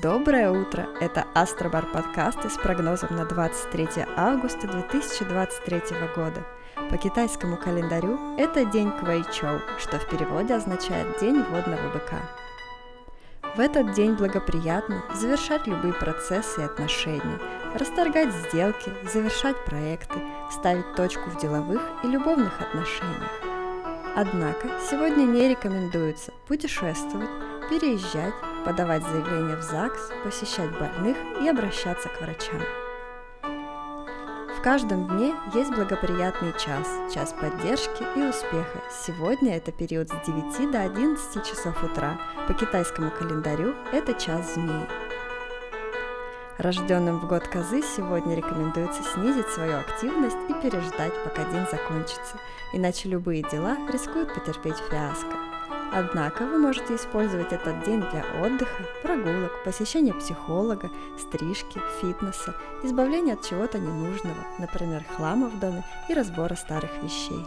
Доброе утро! Это Астробар подкасты с прогнозом на 23 августа 2023 года. По китайскому календарю это день Квайчоу, что в переводе означает День водного быка. В этот день благоприятно завершать любые процессы и отношения, расторгать сделки, завершать проекты, ставить точку в деловых и любовных отношениях. Однако сегодня не рекомендуется путешествовать, переезжать, подавать заявления в ЗАГС, посещать больных и обращаться к врачам. В каждом дне есть благоприятный час, час поддержки и успеха. Сегодня это период с 9 до 11 часов утра. По китайскому календарю это час змеи. Рожденным в год козы сегодня рекомендуется снизить свою активность и переждать, пока день закончится, иначе любые дела рискуют потерпеть фиаско. Однако вы можете использовать этот день для отдыха, прогулок, посещения психолога, стрижки, фитнеса, избавления от чего-то ненужного, например, хлама в доме и разбора старых вещей.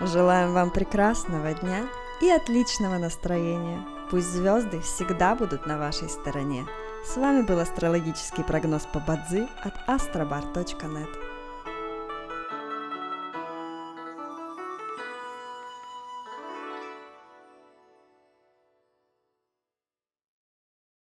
Желаем вам прекрасного дня и отличного настроения. Пусть звезды всегда будут на вашей стороне. С вами был астрологический прогноз по Бадзи от astrobar.net.